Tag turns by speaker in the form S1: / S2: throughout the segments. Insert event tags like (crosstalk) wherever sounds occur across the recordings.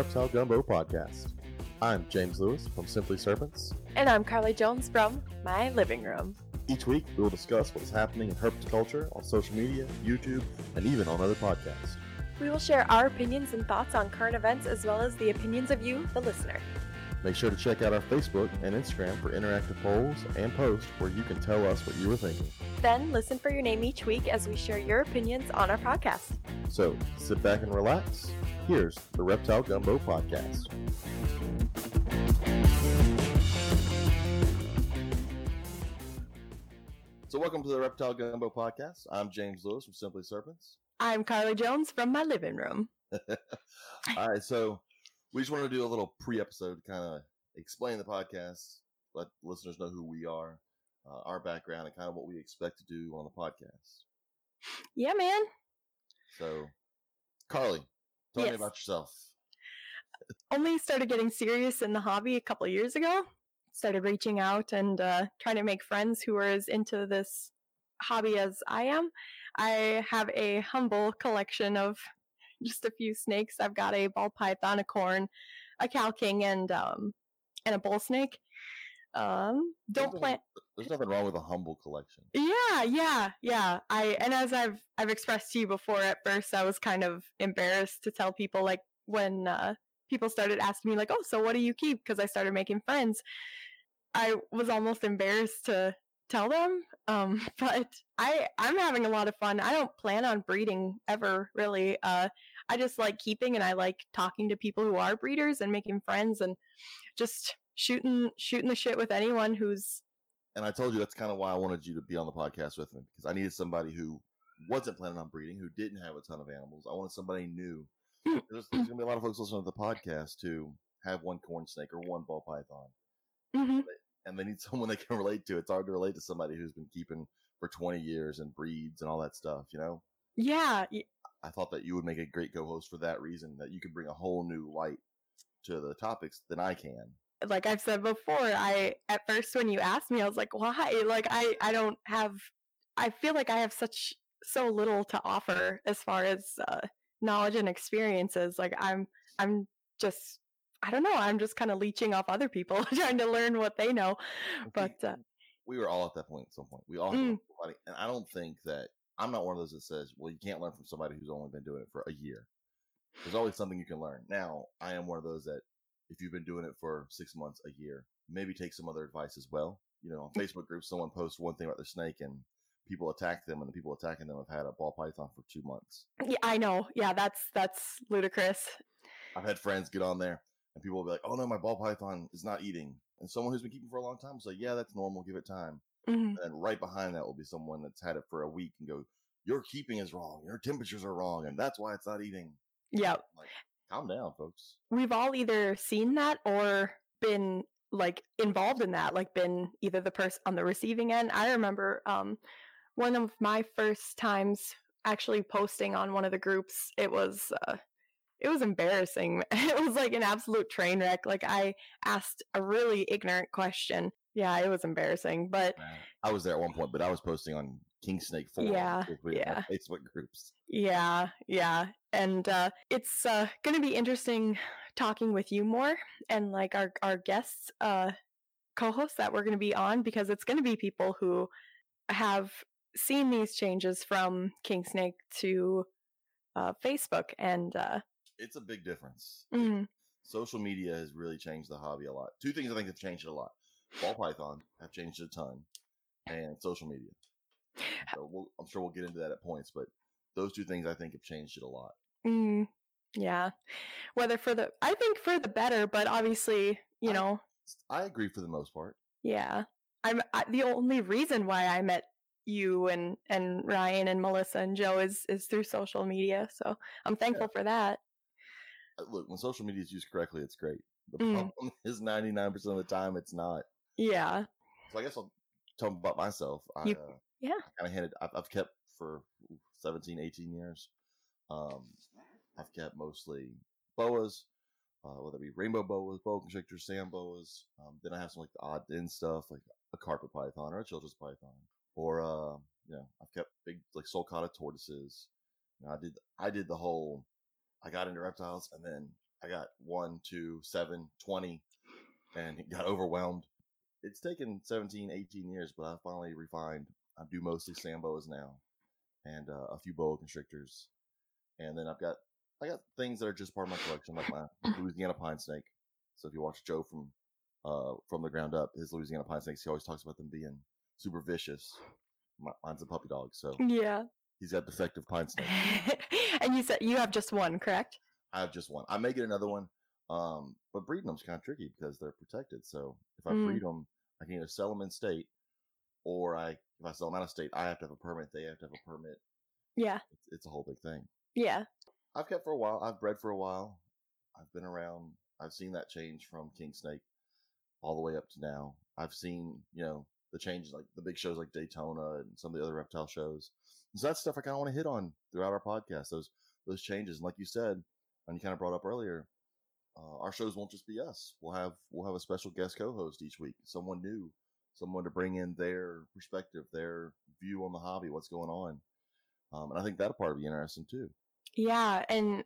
S1: Reptile Gumbo podcast. I'm James Lewis from Simply Serpents.
S2: And I'm Carly Jones from My Living Room.
S1: Each week, we will discuss what is happening in herpetoculture on social media, YouTube, and even on other podcasts.
S2: We will share our opinions and thoughts on current events as well as the opinions of you, the listener.
S1: Make sure to check out our Facebook and Instagram for interactive polls and posts where you can tell us what you were thinking.
S2: Then listen for your name each week as we share your opinions on our podcast.
S1: So sit back and relax. Here's the Reptile Gumbo podcast. So, welcome to the Reptile Gumbo podcast. I'm James Lewis from Simply Serpents.
S2: I'm Carly Jones from My Living Room. (laughs)
S1: All right, so we just want to do a little pre-episode, to kind of explain the podcast, let listeners know who we are, uh, our background, and kind of what we expect to do on the podcast.
S2: Yeah, man.
S1: So, Carly, tell
S2: Yes.
S1: me about yourself.
S2: Only started getting serious in the hobby a couple years ago. Started reaching out and uh, trying to make friends who are as into this hobby as I am. I have a humble collection of just a few snakes. I've got a ball python, a corn, a Cal king, and um, and a bull snake. Um, don't
S1: There's
S2: plan.
S1: nothing- There's nothing wrong with a humble collection.
S2: Yeah, yeah, yeah. I and as I've I've expressed to you before, at first I was kind of embarrassed to tell people like when uh, people started asking me like, "Oh, so what do you keep?" Because I started making friends. I was almost embarrassed to tell them, um, (laughs) but I I'm having a lot of fun. I don't plan on breeding ever really. Uh, I just like keeping and I like talking to people who are breeders and making friends and just shooting shooting the shit with anyone who's
S1: And I told you that's kind of why I wanted you to be on the podcast with me because I needed somebody who wasn't planning on breeding, who didn't have a ton of animals. I wanted somebody new.
S2: Mm.
S1: There's, there's gonna be a lot of folks listening to the podcast who have one corn snake or one ball python,
S2: Mhm.
S1: and they need (laughs) someone they can relate to. It's hard to relate to somebody who's been keeping for 20 years and breeds and all that stuff. You know,
S2: yeah,
S1: I thought that you would make a great co-host for that reason. That you could bring a whole new light to the topics than I can.
S2: Like I've said before, I at first when you asked me, I was like, why? Like I I don't have. I feel like I have such so little to offer as far as uh, knowledge and experiences. Like I'm I'm just I don't know. I'm just kind of leeching off other people, (laughs) trying to learn what they know.
S1: we-
S2: But uh,
S1: we were all at that point at some point. We all
S2: Mm.
S1: and I don't think that I'm not one of those that says, "Well, you can't learn from somebody who's only been doing it for a year." There's always something you can learn. Now, I am one of those that if you've been doing it for six months, a year, maybe take some other advice as well. You know, on Facebook groups, someone posts one thing about their snake, and people attack them, and the people attacking them have had a ball python for two months.
S2: yeah, I know. Yeah, that's that's ludicrous.
S1: I've had friends get on there, and people will be like, "Oh no, my ball python is not eating," and someone who's been keeping for a long time will say, "Yeah, that's normal. Give it time."
S2: Mhm.
S1: And right behind that will be someone that's had it for a week and go, Your keeping is wrong, your temperatures are wrong, and that's why it's not eating. Yep. Like, calm down, folks.
S2: we've all either seen that or been like involved in that like been either the person on the receiving end. I remember um one of my first times actually posting on one of the groups it was uh it was embarrassing. (laughs) It was like an absolute train wreck. Like i asked a really ignorant question. Yeah it was embarrassing but
S1: I was there at one point, but I was posting on King Snake 4
S2: Yeah,
S1: because we didn't have
S2: yeah.
S1: Facebook groups.
S2: Yeah, yeah. And uh, it's uh, going to be interesting talking with you more and like our, our guests, uh, co hosts that we're going to be on because it's going to be people who have seen these changes from King Snake to uh, Facebook. And uh,
S1: It's a big difference.
S2: mm,
S1: Social media has really changed the hobby a lot. Two things I think have changed it a lot. Ball Python have changed a ton, and social media. So we'll, I'm sure we'll get into that at points, but those two things I think have changed it a lot.
S2: mm, yeah. Whether for the, I think for the better, but obviously, you
S1: I-
S2: know,
S1: I agree for the most part.
S2: Yeah. I'm I, the only reason why I met you and and Ryan and Melissa and Joe is is through social media. So I'm thankful for that.
S1: Uh, Look, when social media is used correctly, it's great. The
S2: Mm.
S1: problem (laughs) is 99% of the time it's not.
S2: Yeah.
S1: So I guess I'll tell them about myself. I,
S2: You-
S1: uh,
S2: yeah.
S1: kind of handed. I've, kept for 17, 18 years. Um, I've kept mostly boas, uh, whether it be rainbow boas, boa constrictors, sand boas. Um, then I have some like the odd end stuff, like a carpet python or a children's python, or uh, you know, I've kept big like sulcata tortoises. You know, I did I did the whole. I got into reptiles, and then I got one, two, seven, 20, and got overwhelmed. It's taken 17, 18 years, but I finally refined. I do mostly sand boas now and uh, a few boa constrictors. And then I've got I got things that are just part of my collection, like my Louisiana pine snake. So if you watch Joe from uh, from the ground up, his Louisiana pine snakes, he always talks about them being super vicious. Mine's a puppy dog, so
S2: Yeah.
S1: he's got defective pine (laughs) snake.
S2: and you said you have just one, correct?
S1: I have just one. I may get another one, um, but breeding them's kind of tricky because they're protected. So if I
S2: Mm.
S1: breed them, I can either sell them in state, or I if I sell them out of state, I have to have a permit. They have to have a permit.
S2: Yeah.
S1: It's, it's a whole big thing.
S2: Yeah.
S1: I've kept for a while. I've bred for a while. I've been around. I've seen that change from king snake all the way up to now. I've seen you know the changes like the big shows like Daytona and some of the other reptile shows. So that's stuff I kind of want to hit on throughout our podcast. Those those changes, and like you said, and you kind of brought up earlier, uh, our shows won't just be us. We'll have we'll have a special guest co-host each week, someone new, someone to bring in their perspective, their view on the hobby, what's going on, um, and I think that'll probably be interesting too.
S2: Yeah, and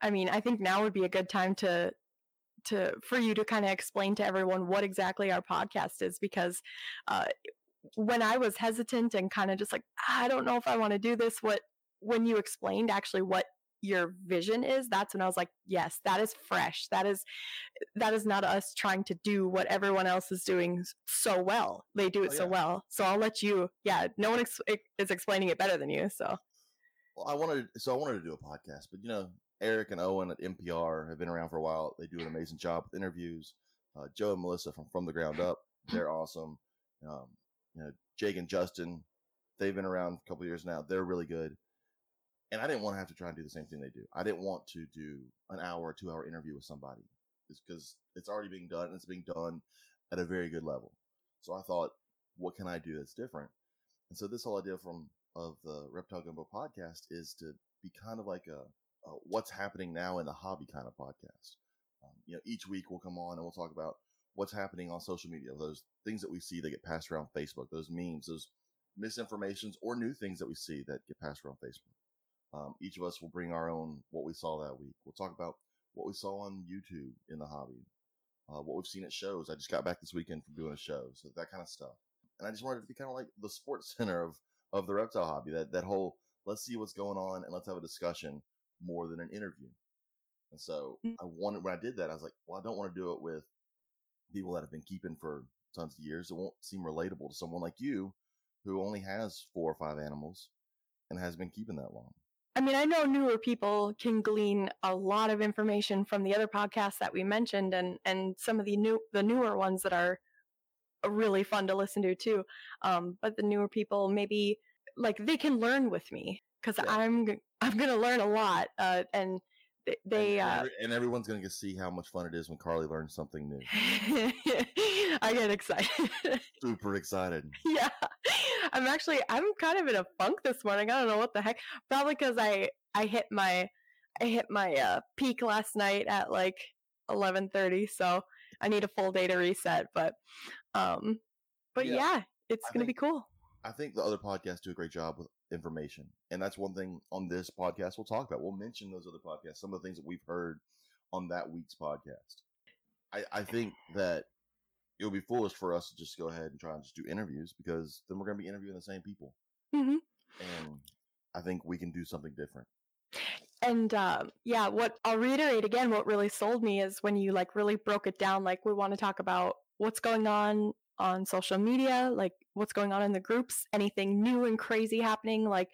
S2: I mean, I think now would be a good time to to for you to kind of explain to everyone what exactly our podcast is because uh, when I was hesitant and kind of just like I don't know if I want to do this, what when you explained actually what your vision is, that's when I was like, yes, that is fresh. That is that is not us trying to do what everyone else is doing so well. They do it
S1: Oh,
S2: so well. So I'll let you. Yeah, no one ex- is explaining it better than you. So
S1: Well, I wanted so I wanted to do a podcast, but you know, Eric and Owen at NPR have been around for a while. They do an amazing job with interviews. Uh, Joe and Melissa from From the Ground Up, (laughs) they're awesome. Um, you know, Jake and Justin, they've been around a couple years now. They're really good. And I didn't want to have to try and do the same thing they do. I didn't want to do an hour or two hour interview with somebody, because it's already being done and it's being done at a very good level. So I thought, what can I do that's different? And so this whole idea from of the Reptile Gumbo podcast is to be kind of like a, a what's happening now in the hobby kind of podcast. Um, you know, each week we'll come on and we'll talk about what's happening on social media, those things that we see that get passed around Facebook, those memes, those misinformations or new things that we see that get passed around Facebook. Um, each of us will bring our own what we saw that week. We'll talk about what we saw on YouTube in the hobby, uh, what we've seen at shows. I just got back this weekend from doing a show, so that kind of stuff. And I just wanted to be kind of like the sports (laughs) center of of the reptile hobby. That that whole let's see what's going on and let's have a discussion more than an interview. And so
S2: Mm.
S1: I wanted when I did that, I was like, well, I don't want to do it with people that have been keeping for tons of years. It won't seem relatable to someone like you who only has four or five animals and has been keeping that long.
S2: I mean, I know newer people can glean a lot of information from the other podcasts that we mentioned, and and some of the new the newer ones that are really fun to listen to too. Um, but the newer people maybe like they can learn with me because
S1: Yeah.
S2: I'm I'm gonna learn a lot, uh, and they, they
S1: and,
S2: uh,
S1: every- and everyone's going to see how much fun it is when Carly learns something new. (laughs)
S2: I get excited.
S1: Super excited. (laughs)
S2: yeah i'm actually i'm kind of in a funk this morning i don't know what the heck probably because i i hit my i hit my uh peak last night at like 11:30 so i need a full day to reset but um but
S1: Yeah.
S2: yeah, it's
S1: I
S2: gonna be cool
S1: I think the other podcasts do a great job with information. And that's one thing on this podcast we'll talk about. We'll mention those other podcasts, some of the things that we've heard on that week's podcast. I, I think that it would be foolish for us to just go ahead and try and just do interviews because then we're going to be interviewing the same people.
S2: hmm
S1: And I think we can do something different.
S2: and um yeah what i'll reiterate again what really sold me is when you like really broke it down like we want to talk about what's going on on social media like what's going on in the groups anything new and crazy happening like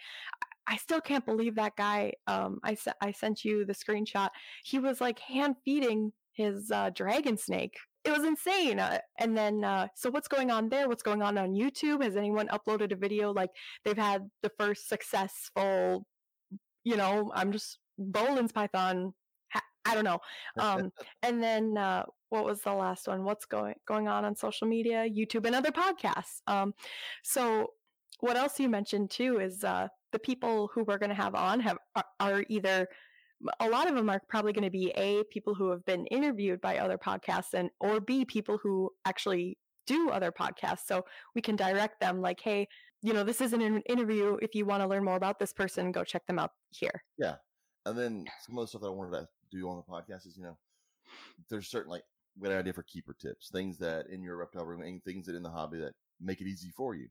S2: I- still can't believe that guy um i i sent you the screenshot he was like hand feeding his uh, dragon snake it was insane uh, and then uh, so what's going on there what's going on on youtube has anyone uploaded a video like they've had the first successful you know, I'm just Boelen's Python. ha- I don't know. Um, (laughs) and then uh, what was the last one? What's going going on on social media, YouTube, and other podcasts? Um, so what else you mentioned too is uh, the people who we're going to have on have are, are either a lot of them are probably going to be a people who have been interviewed by other podcasts and or b people who actually do other podcasts so we can direct them like hey you know this isn't an interview if you want to learn more about this person go check them out here Yeah.
S1: And then some of the stuff that I wanted to do on the podcast is, you know, there's certain like an idea for keeper tips, things that in your reptile room, and things that in the hobby that make it easy for you.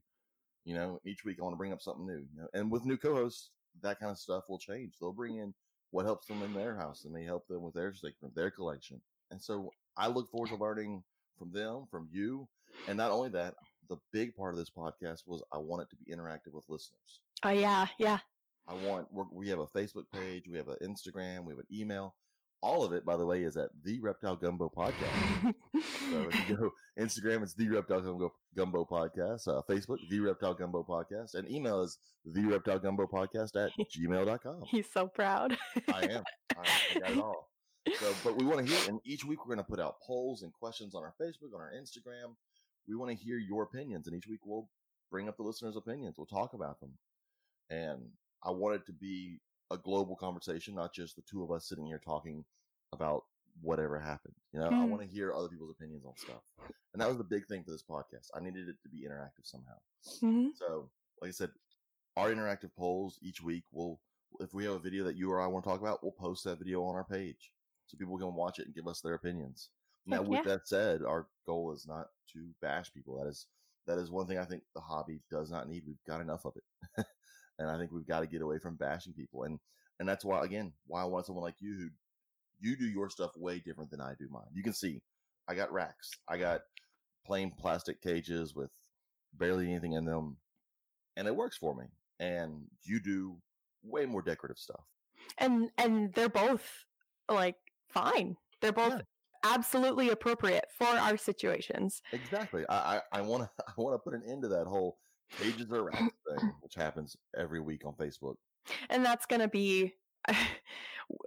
S1: You know, each week I want to bring up something new. You know, and with new co-hosts, that kind of stuff will change. They'll bring in what helps them in their house and may help them with their stick their collection. And so I look forward to learning from them, from you, and not only that, the big part of this podcast was I want it to be interactive with listeners.
S2: Oh yeah, yeah.
S1: I want we're, we have a Facebook page, we have an Instagram, we have an email. All of it, by the way, is at the Reptile Gumbo Podcast. so if you (laughs) go Instagram, it's the Reptile Gumbo, Gumbo Podcast. Uh, Facebook, the Reptile Gumbo Podcast, and email is the Reptile Gumbo Podcast at (laughs) gmail.com.
S2: He's so proud.
S1: I am. I, I got it (laughs) all. So, but we want to hear, and each week we're going to put out polls and questions on our Facebook, on our Instagram. We want to hear your opinions, and each week we'll bring up the listeners' opinions. We'll talk about them, and I want it to be a global conversation, not just the two of us sitting here talking about whatever happened. You know, I
S2: Mhm.
S1: want to hear other people's opinions on stuff, and that was the big thing for this podcast. I needed it to be interactive somehow.
S2: Mhm.
S1: So, like I said, our interactive polls each week will, if we have a video that you or I want to talk about, we'll post that video on our page so people can watch it and give us their opinions. Now,
S2: Heck
S1: with
S2: yeah.
S1: that said, our goal is not to bash people. That is that is one thing I think the hobby does not need. We've got enough of it, (laughs) and I think we've got to get away from bashing people. And and that's why again why I want someone like you who you do your stuff way different than I do mine. You can see I got racks. I got plain plastic cages with barely anything in them, and it works for me. And you do way more decorative stuff.
S2: And and they're both like fine. They're both
S1: Yeah.
S2: absolutely appropriate for our situations.
S1: Exactly. I I want to I want to (laughs) put an end to that whole cages or racks thing, which happens every week on Facebook.
S2: and that's going to be (laughs)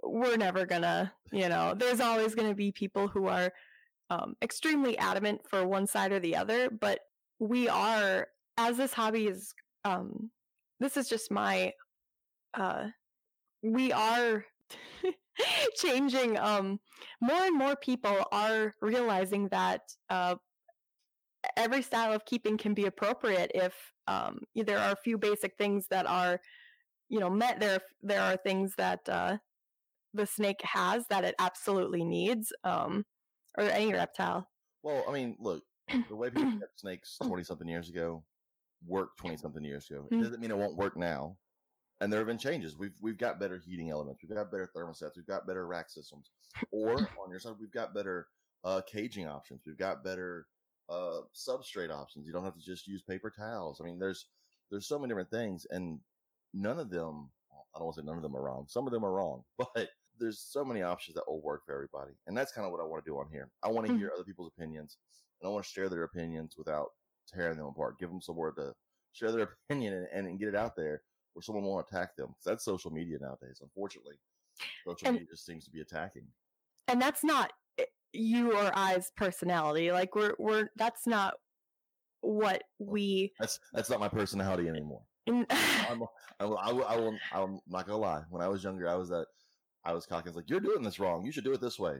S2: we're never going to you know there's always going to be people who are um, extremely adamant for one side or the other but we are as this hobby is um, this is just my uh, we are (laughs) changing um, more and more people are realizing that uh, every style of keeping can be appropriate if um, there are a few basic things that are you know met there there are things that uh the snake has that it absolutely needs um or any reptile
S1: Well, I mean, look, the way people (clears throat) kept snakes twenty something years ago worked twenty something years ago. It
S2: Mm.
S1: doesn't mean it won't work now. And there have been changes. We've we've got better heating elements. We've got better thermostats. We've got better rack systems. Or on your side, we've got better uh, caging options. We've got better uh, substrate options. You don't have to just use paper towels. I mean, there's there's so many different things, and none of them. I don't want to say none of them are wrong. Some of them are wrong, (laughs) but there's so many options that will work for everybody, and that's kind of what I want to do on here. I want to
S2: Mhm.
S1: hear other people's opinions, and I want to share their opinions without tearing them apart. Give them somewhere to share their (laughs) opinion and, and, and get it out there where someone won't attack them. Because that's social media nowadays. Unfortunately, social
S2: And-
S1: media just seems to be attacking.
S2: and that's not you or i's personality like we're we're that's not what we
S1: That's that's not my personality anymore. (laughs) I'm, I will, I will, I will, I'm not gonna lie. When I was younger, I was that, I was cocky. I was like, "You're doing this wrong. You should do it this way."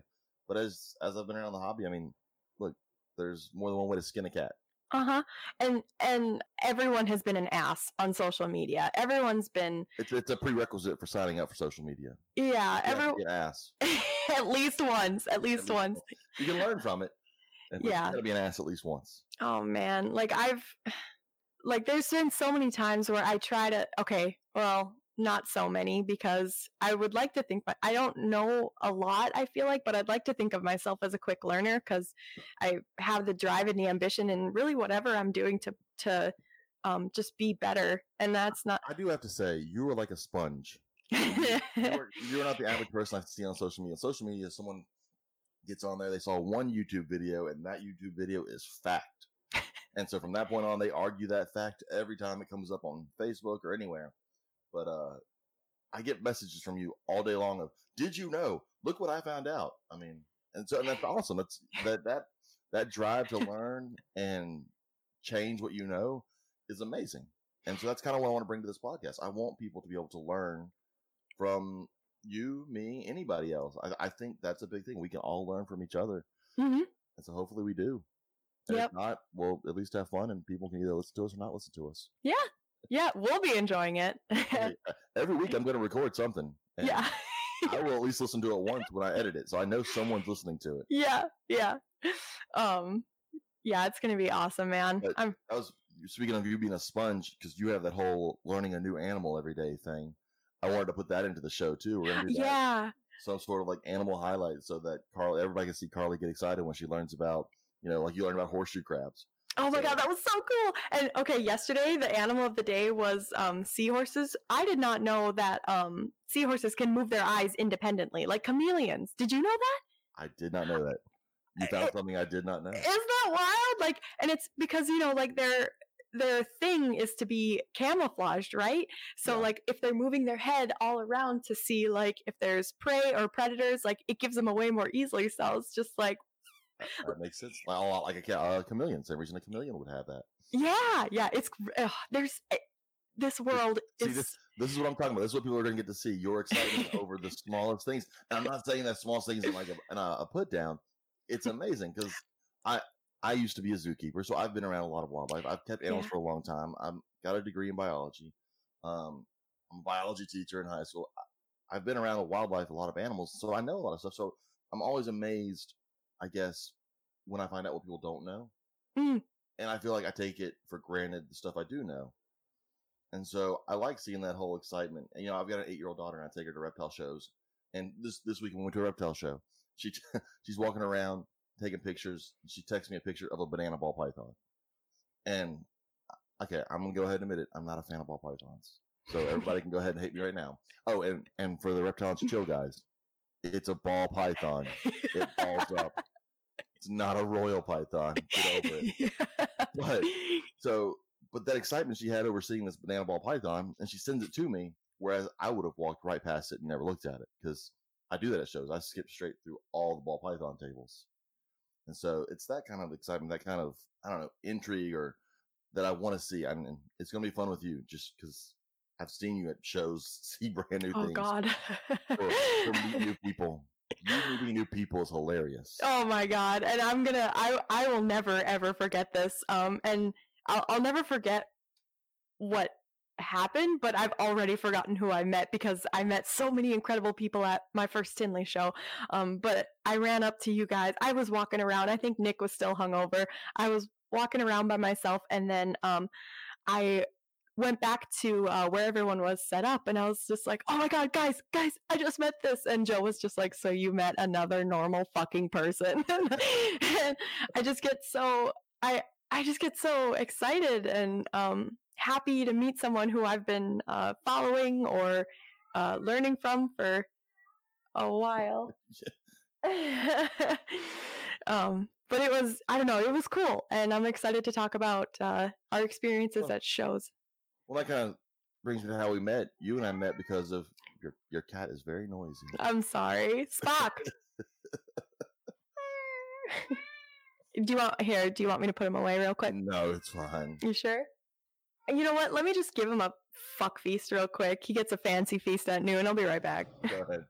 S1: But as as I've been around the hobby, I mean, look, there's more than one way to skin a cat.
S2: Uh-huh and and everyone has been an ass on social media everyone's been
S1: It's it's a prerequisite for signing up for social media.
S2: yeah every,
S1: an ass. (laughs)
S2: at least once at least
S1: least
S2: once
S1: You can learn from it. And
S2: Yeah.
S1: you gotta be an ass at least once.
S2: Oh man, like I've (sighs) like there's been so many times where I try to (sighs) okay, well, not so many because I would like to think my, I don't know a lot I feel like, but I'd like to think of myself as a quick learner cuz I have the drive and the ambition and really whatever I'm doing to to um just be better and that's not
S1: I do have to say, you were like a sponge. You're, (laughs) you're not the average person I see on social media. Social media, is someone gets on there, they saw one YouTube video, and that YouTube video is fact. and so from that point on, they argue that fact every time it comes up on Facebook or anywhere. But uh, I get messages from you all day long of, "Did you know? Look what I found out." I mean, and so and that's (laughs) awesome. That's that that that drive to (laughs) learn and change what you know is amazing. And so that's kind of what I want to bring to this podcast. I want people to be able to learn from you, me, anybody else. I, I think that's a big thing. We can all learn from each other.
S2: Mhm.
S1: And so hopefully we do. And
S2: Yep.
S1: if not, we'll at least have fun and people can either listen to us or not listen to us.
S2: Yeah, we'll be enjoying it. (laughs)
S1: Uh, Every week I'm going to record something. And
S2: yeah.
S1: I (laughs) will at least listen to it once when I edit it, so I know someone's listening to it.
S2: yeah, yeah. (laughs) Um, yeah, it's gonna be awesome, man.
S1: But-
S2: I'm
S1: I was speaking of you being a sponge because you have that whole learning a new animal every day thing. I wanted to put that into the show too. We're gonna do
S2: yeah,
S1: some sort of like animal highlight so that Carly, everybody can see Carly get excited when she learns about, you know, like you learn about horseshoe crabs.
S2: Oh my god, that was so cool. And okay, yesterday the animal of the day was um seahorses. I did not know that um seahorses can move their eyes independently, like chameleons. Did you know that?
S1: I did not know that. You found something I did not know.
S2: Isn't that wild? Like and it's because you know, like their their thing is to be camouflaged, right? So
S1: Yeah.
S2: like if they're moving their head all around to see like if there's prey or predators, like it gives them away more easily. So I was just like,
S1: That makes sense. Like, like a, a chameleon. Same reason a chameleon would have that.
S2: yeah, yeah, it's there's eh, this world
S1: See,
S2: is
S1: this, this is what I'm talking about. This is what people are going to get to see. Your excitement over the smallest things. And I'm not saying that small things are like a, a put down. It's (laughs) amazing because I I used to be a zookeeper, so I've been around a lot of wildlife. I've kept animals
S2: Yeah.
S1: for a long time. I've got a degree in biology. Um, I'm a biology teacher in high school. I've been around wildlife, a lot of animals, so I know a lot of stuff. So I'm always amazed, I guess, when I find out what people don't know.
S2: Mm.
S1: And I feel like I take it for granted the stuff I do know. And so I like seeing that whole excitement. And you know, I've got an eight year old daughter and I take her to reptile shows. And this this week we went to a reptile show. She (laughs) she's walking around taking pictures. She texts me a picture of a banana ball python. And okay, I'm gonna go ahead and admit it. I'm not a fan of ball pythons. So everybody can go ahead and hate me right now. Oh, and and for the reptiles chill guys, it's a ball python. It balls up. It's not a royal python. Get over it. (laughs) But so, but that excitement she had over seeing this banana ball python, and she sends it to me, whereas I would have walked right past it and never looked at it because I do that at shows. I skip straight through all the ball python tables, and so it's that kind of excitement, that kind of I don't know intrigue, or that I want to see. I mean, it's gonna be fun with you, just because I've seen you at shows, (laughs) see brand new
S2: oh
S1: things, Oh
S2: god.
S1: or, or meet new (laughs) people. You meeting new people is hilarious.
S2: oh my god. And I'm gonna I I will never ever forget this. Um and I'll I'll never forget what happened, but I've already forgotten who I met because I met so many incredible people at my first Tinley show. Um, but I ran up to you guys. I was walking around. I think Nick was still hungover. I was walking around by myself, and then um, I went back to uh, where everyone was set up, and I was just like, "Oh my god, guys, guys, I just met this." And Joe was just like, "So you met another normal fucking person?" (laughs) and I just get so I I just get so excited and um, happy to meet someone who I've been uh, following or uh, learning from for a while. (laughs) (laughs) um, but it was I don't know it was cool, and I'm excited to talk about uh, our experiences
S1: Oh.
S2: at shows.
S1: Well, that kind of brings me to how we met. You and I met because of your your cat is very noisy.
S2: I'm sorry, Spock. (laughs) do you want here? Do you want me to put him away real quick?
S1: No, it's fine.
S2: You sure? You know what? Let me just give him a fuck feast real quick. He gets a fancy feast at noon. I'll be right back.
S1: Go ahead.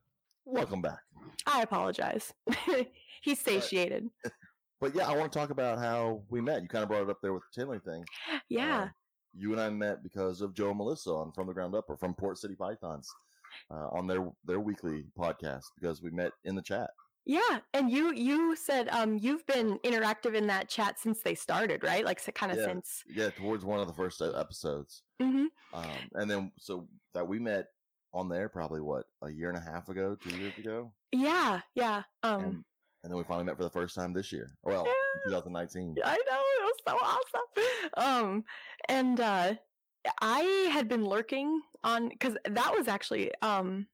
S1: Welcome back.
S2: I apologize. (laughs) He's satiated. (laughs)
S1: But yeah, I want to talk about how we met. You kind of brought it up there with the Tinley thing.
S2: Yeah.
S1: Um, you and I met because of Joe and Melissa on From the Ground Up or from Port City Pythons uh, on their their weekly podcast because we met in the chat.
S2: Yeah. And you you said um you've been interactive in that chat since they started, right? Like kind of
S1: Yeah.
S2: since
S1: Yeah, towards one of the first episodes.
S2: hmm
S1: Um, and then so that we met on there probably what a year and a half ago, two years ago,
S2: Yeah, yeah. Um
S1: and, and then we finally met for the first time this year. Well, in 2019.
S2: I know so awesome. Um, and uh, I had been lurking on because that was actually um,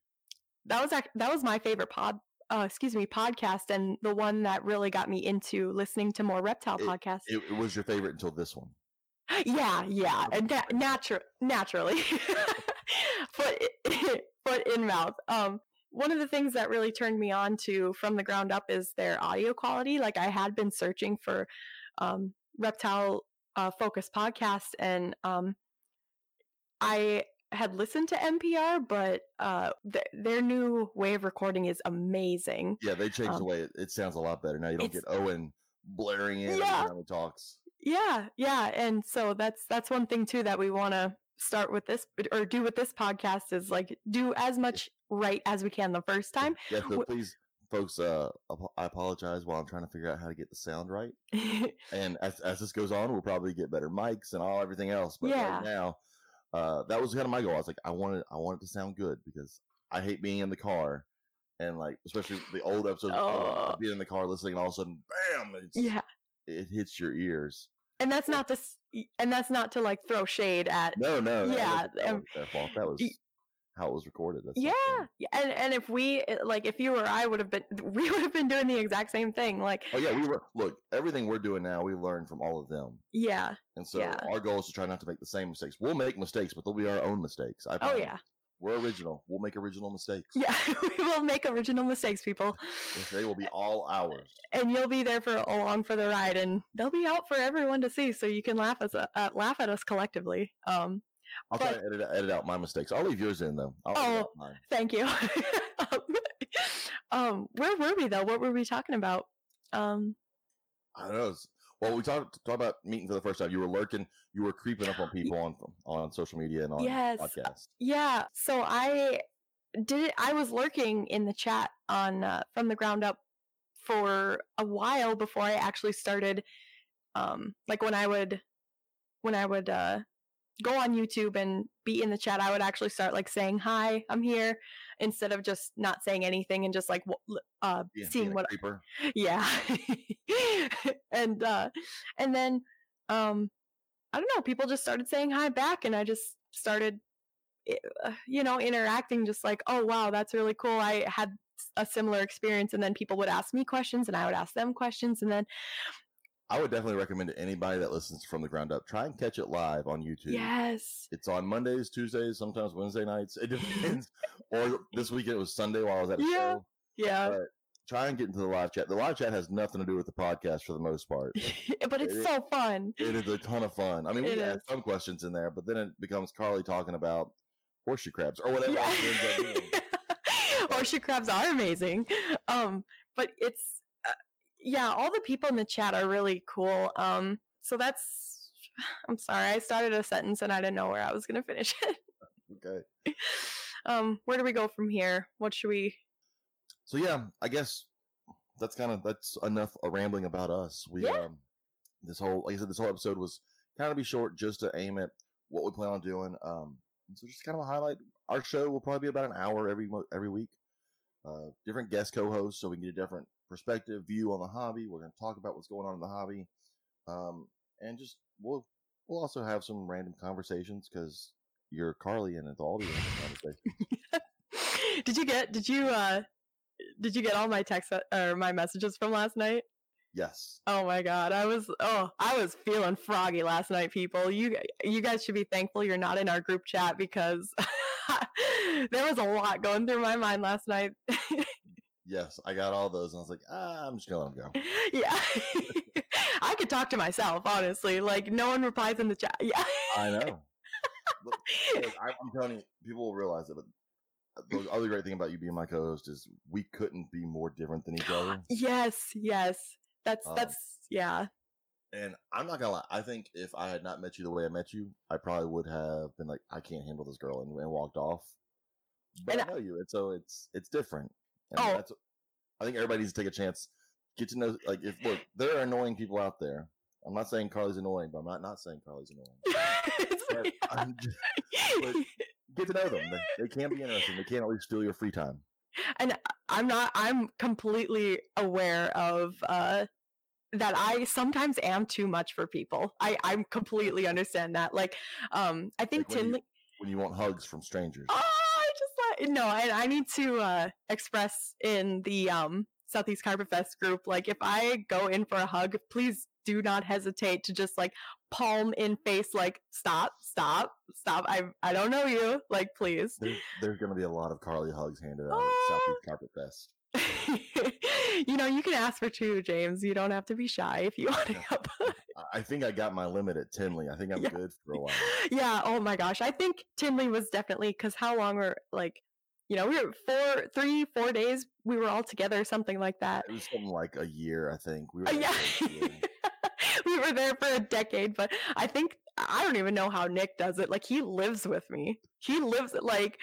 S2: that was ac- that was my favorite pod. Uh, excuse me, podcast, and the one that really got me into listening to more reptile
S1: It-
S2: podcasts.
S1: It, it was your favorite until this one.
S2: yeah, yeah, and na- natural, naturally, (laughs) foot (laughs) foot in mouth. Um, one of the things that really turned me on to from the ground up is their audio quality. Like I had been searching for um, reptile uh, focused podcast, and um, I had listened to NPR, but uh, th- their new way of recording is amazing.
S1: Yeah, they changed the
S2: Um,
S1: way it, it sounds a lot better now. You don't get Owen blaring in
S2: Yeah.
S1: every time he talks.
S2: Yeah, yeah, and so that's that's one thing too that we want to start with this or do with this podcast is like do as much right as we can the first time.
S1: Yeah, so please, folks, uh, I apologize while I'm trying to figure out how to get the sound right. (laughs) And as, as this goes on, we'll probably get better mics and all everything else. But
S2: Yeah.
S1: right now, uh, that was kind of my goal. I was like, I wanted, I want it to sound good because I hate being in the car and like, especially the old episodes,
S2: Oh.
S1: being in the car listening, and all of a sudden, bam! It's,
S2: yeah.
S1: it hits your ears.
S2: And that's not this and that's not to like throw shade at
S1: No, no, that
S2: Yeah,
S1: that
S2: um,
S1: wasn't their. That was
S2: y-
S1: how it was recorded. That's
S2: yeah, and and if we uh, like if you or I would have been (laughs) we would have been doing the exact same thing like
S1: Oh yeah, we were look. Everything we're doing now, we learned from all of them,
S2: yeah
S1: and so
S2: Yeah.
S1: our goal is to try not to make the same mistakes. We'll make mistakes, but they'll be our own mistakes. I
S2: oh yeah
S1: we're original. We'll make original mistakes.
S2: yeah (laughs) we will make original mistakes people
S1: They will be all ours. (laughs)
S2: and you'll be there for along for the ride and they'll be out for everyone to see so you can laugh us uh, laugh at us collectively um
S1: I'll try to edit, edit out my mistakes. I'll leave yours in though. I'll
S2: Oh. thank you (laughs) um, where were we though what were we talking about um
S1: I don't know. Well, we talked talked about meeting for the first time. You were lurking. You were creeping up on people on on social media and on
S2: Yes.
S1: podcasts.
S2: Yeah, so I did it. I was lurking in the chat on uh, from the ground up for a while before I actually started. Um, like when I would, when I would uh, go on YouTube and be in the chat, I would actually start like saying hi, I'm here, instead of just not saying anything and just like uh,
S1: Yeah,
S2: seeing what
S1: creeper. (laughs)
S2: yeah (laughs) and uh and then um i don't know people just started saying hi back and i just started uh, you know interacting just like oh wow that's really cool i had a similar experience and then people would ask me questions and i would ask them questions and then
S1: I would definitely recommend to anybody that listens from the ground up try and catch it live on YouTube.
S2: yes
S1: It's on Mondays, Tuesdays, sometimes Wednesday nights. It (laughs) depends. or this weekend it was Sunday while I was at a
S2: Yeah.
S1: show.
S2: yeah
S1: But try and get into the live chat. The live chat has nothing to do with the podcast for the most part. (laughs)
S2: but it's
S1: It-
S2: so fun
S1: It is a ton of fun. I mean, we have some questions in there, but then it becomes Carly talking about horseshoe crabs or whatever else it ends up being. (laughs)
S2: Horseshoe crabs are amazing. Um, but it's yeah, all the people in the chat are really cool. Um, so that's (sighs) I'm sorry, I started a sentence and I didn't know where I was gonna finish it. (laughs)
S1: Okay.
S2: um, where do we go from here? What should we?
S1: So yeah, I guess that's kind of that's enough uh, rambling about us. We
S2: Yeah.
S1: um this whole like I said, this whole episode was kind of be short just to aim at what we plan on doing. Um so just kind of a highlight. Our show will probably be about an hour every mo- every week. Uh different guest co-hosts so we can get a different perspective, view on the hobby. We're gonna talk about what's going on in the hobby. Um and just we'll we'll also have some random conversations because you're Carly and it's all the random conversations. (laughs)
S2: did you get? Did you? uh Did you get all my text or my messages from last night?
S1: Yes.
S2: Oh my god, I was oh, I was feeling froggy last night, people. You you guys should be thankful you're not in our group chat because (laughs) there was a lot going through my mind last night. (laughs)
S1: Yes, I got all those, and I was like, ah, I'm just gonna let them go. (laughs)
S2: yeah. (laughs) I could talk to myself, honestly. Like no one replies in the chat. (laughs) Yeah.
S1: I know. Look, I, I'm telling you, people will realize it. But the other great thing about you being my co-host is we couldn't be more different than each other. (gasps)
S2: yes, yes. That's
S1: Um,
S2: that's yeah.
S1: And I'm not gonna lie. I think if I had not met you the way I met you, I probably would have been like, I can't handle this girl, and, and walked off. But
S2: And
S1: I know you, and so it's it's different. And
S2: Oh.
S1: that's, I think everybody needs to take a chance, get to know. Like, if look, there are annoying people out there. I'm not saying Carly's annoying, but I'm not not saying Carly's annoying. (laughs) But (laughs) just, but- get to know them. They, they can be interesting. They can't always steal your free time.
S2: and I'm not I'm completely aware of uh that I sometimes am too much for people. I I completely understand that. Like um I think
S1: Like when you- when you want hugs from strangers.
S2: Oh, I just like no, I I need to uh express in the um Southeast Carpet Fest group like if I go in for a hug, please do not hesitate to just like palm in face like stop, stop, stop. I I don't know you. Like please.
S1: There's, there's going to be a lot of Carly hugs handed out
S2: Oh.
S1: at Southeast Carpet Fest. (laughs)
S2: you know, you can ask for two, James. You don't have to be shy if you (laughs) want to help.
S1: I- I think I got my limit at Tinley. I think I'm
S2: Yeah.
S1: good for a while. (laughs)
S2: yeah. Oh my gosh. I think Tinley was definitely because how long were like, you know, we were four, three, four days. We were all together, something like that.
S1: It was something like a year, I think. We were
S2: Uh,
S1: there
S2: yeah.
S1: for a (laughs)
S2: we were there for a decade, but I think I don't even know how Nick does it. Like he lives with me. He lives like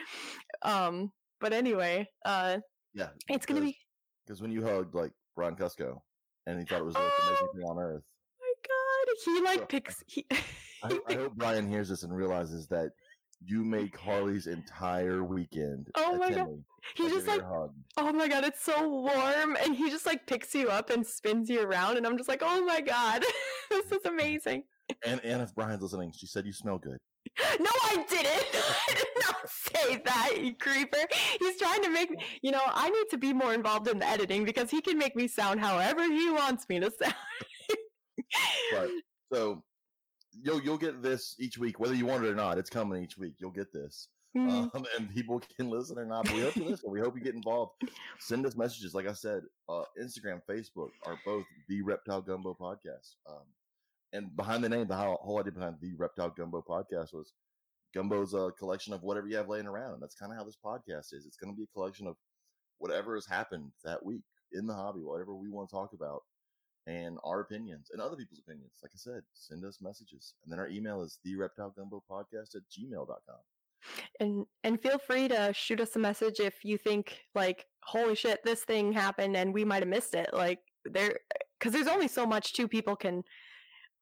S2: um but anyway, uh,
S1: Yeah,
S2: it's gonna be.
S1: because when you hugged like Brian Cusco, and he thought it was the most amazing
S2: Oh.
S1: thing on earth.
S2: my God, he like picks. He, (laughs)
S1: I, I hope Brian hears this and realizes that you make Harley's entire weekend.
S2: Oh my God. he just like. Oh my god, it's so warm. And he just like picks you up and spins you around. And I'm just like, oh my god, (laughs) this is amazing.
S1: And and if Brian's listening, she said you smell good.
S2: No, I didn't. I did not say that, you creeper. He's trying to make me, you know, I need to be more involved in the editing because he can make me sound however he wants me to sound.
S1: But so you'll you'll get this each week, whether you want it or not. It's coming each week. You'll get this.
S2: Mm, (laughs)
S1: um, and people can listen or not. But we hope you listen. We hope you get involved. Send us messages. Like I said, uh, Instagram, Facebook are both the Reptile Gumbo podcast. Um, and behind the name, the whole, whole idea behind the Reptile Gumbo podcast was Gumbo's a collection of whatever you have laying around. And that's kind of how this podcast is. It's going to be a collection of whatever has happened that week in the hobby, whatever we want to talk about, and our opinions and other people's opinions. Like I said, send us messages. And then our email is the reptile gumbo podcast at gmail.com.
S2: and and feel free to shoot us a message if you think like, holy shit, this thing happened and we might have missed it. Like there, because there's only so much two people can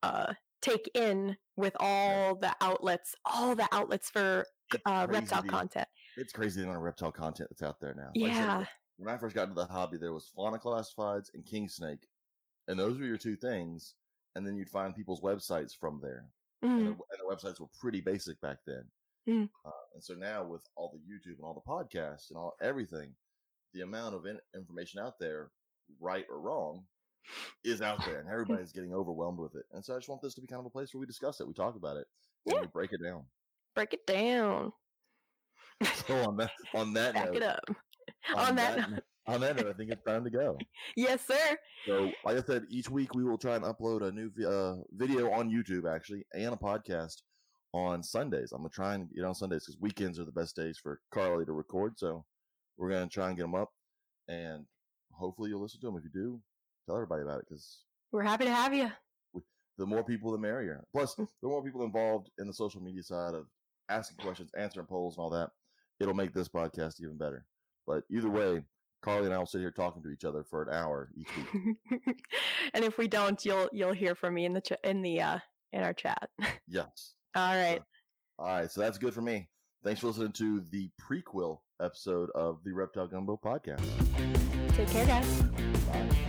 S2: uh take in with all the outlets, all the outlets for uh, reptile
S1: the-
S2: content.
S1: it's crazy the amount of reptile content that's out there now. Like I said,
S2: Yeah.
S1: when I first got into the hobby, there was fauna classifieds and king snake, and those were your two things. And then you'd find people's websites from there, and,
S2: Mhm.
S1: the, and the websites were pretty basic back then.
S2: Mm.
S1: Uh, and so now with all the YouTube and all the podcasts and all everything, the amount of in- information out there, right or wrong, is out there, and (laughs) everybody's getting overwhelmed with it. And so I just want this to be kind of a place where we discuss it, we talk about it, and
S2: Yeah.
S1: we break it down.
S2: Break it down.
S1: So on that on that
S2: Back
S1: note,
S2: it up. On that
S1: note- on that note, I think it's time to go. (laughs)
S2: Yes, sir.
S1: So, like I said, each week we will try and upload a new uh, video on YouTube, actually, and a podcast on Sundays. I'm gonna try and get on Sundays because weekends are the best days for Carly to record. So, we're gonna try and get them up, and hopefully you'll listen to them. If you do, tell everybody about it because
S2: We're happy to have you.
S1: the more people, the merrier. Plus, the more people involved in the social media side of asking questions, answering polls, and all that, it'll make this podcast even better. But either way, Carly and I will sit here talking to each other for an hour each week. (laughs)
S2: and if we don't, you'll you'll hear from me in the ch- in the uh in our chat. (laughs)
S1: Yes.
S2: All right.
S1: All right, so that's good for me. Thanks for listening to the prequel episode of the Reptile Gumbo podcast.
S2: Take care, guys.
S1: Bye.